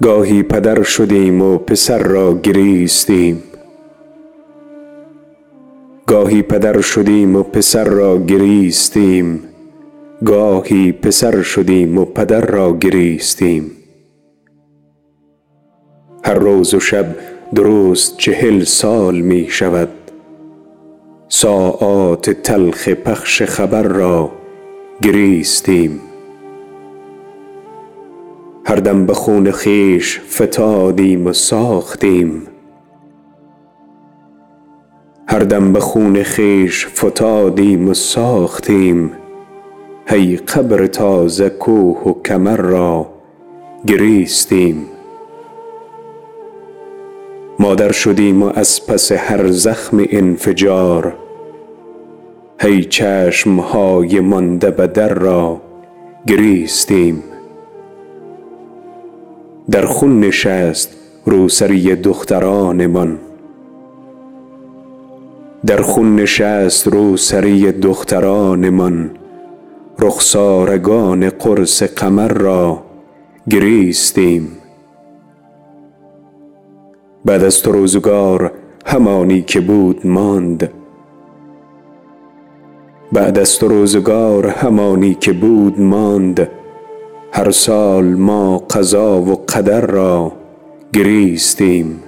گاهی پدر شدیم و پسر را گریستیم. گاهی پدر شدیم و پسر را گریستیم. گاهی پسر شدیم و پدر را گریستیم. هر روز و شب درست چهل سال می شود. ساعات تلخ پخش خبر را گریستیم. هر دم به خون خویش فتادیم و ساختیم. هر دم به خون خویش فتادیم و ساختیم. هی قبر تازه کوه و کمر را گریستیم. مادر شدیم و از پس هر زخم انفجار. هی چشم های مانده به در را گریستیم. در خون نشست روسری دخترانمان. در خون نشست روسری دخترانمان رخسارگان قرص قمر را گریستیم. بعد از تو روزگار همانی که بود ماند. بعد از تو روزگار همانی که بود ماند. هر سال ما قضا و قدر را گریستیم.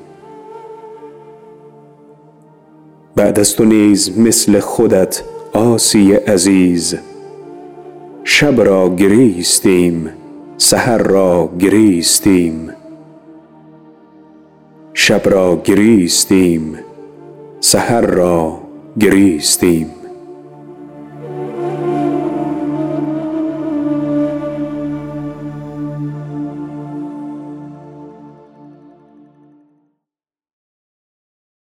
بعد از تو نیز مثل خودت آسی عزیز شب را گریستیم سحر را گریستیم. شب را گریستیم سحر را گریستیم.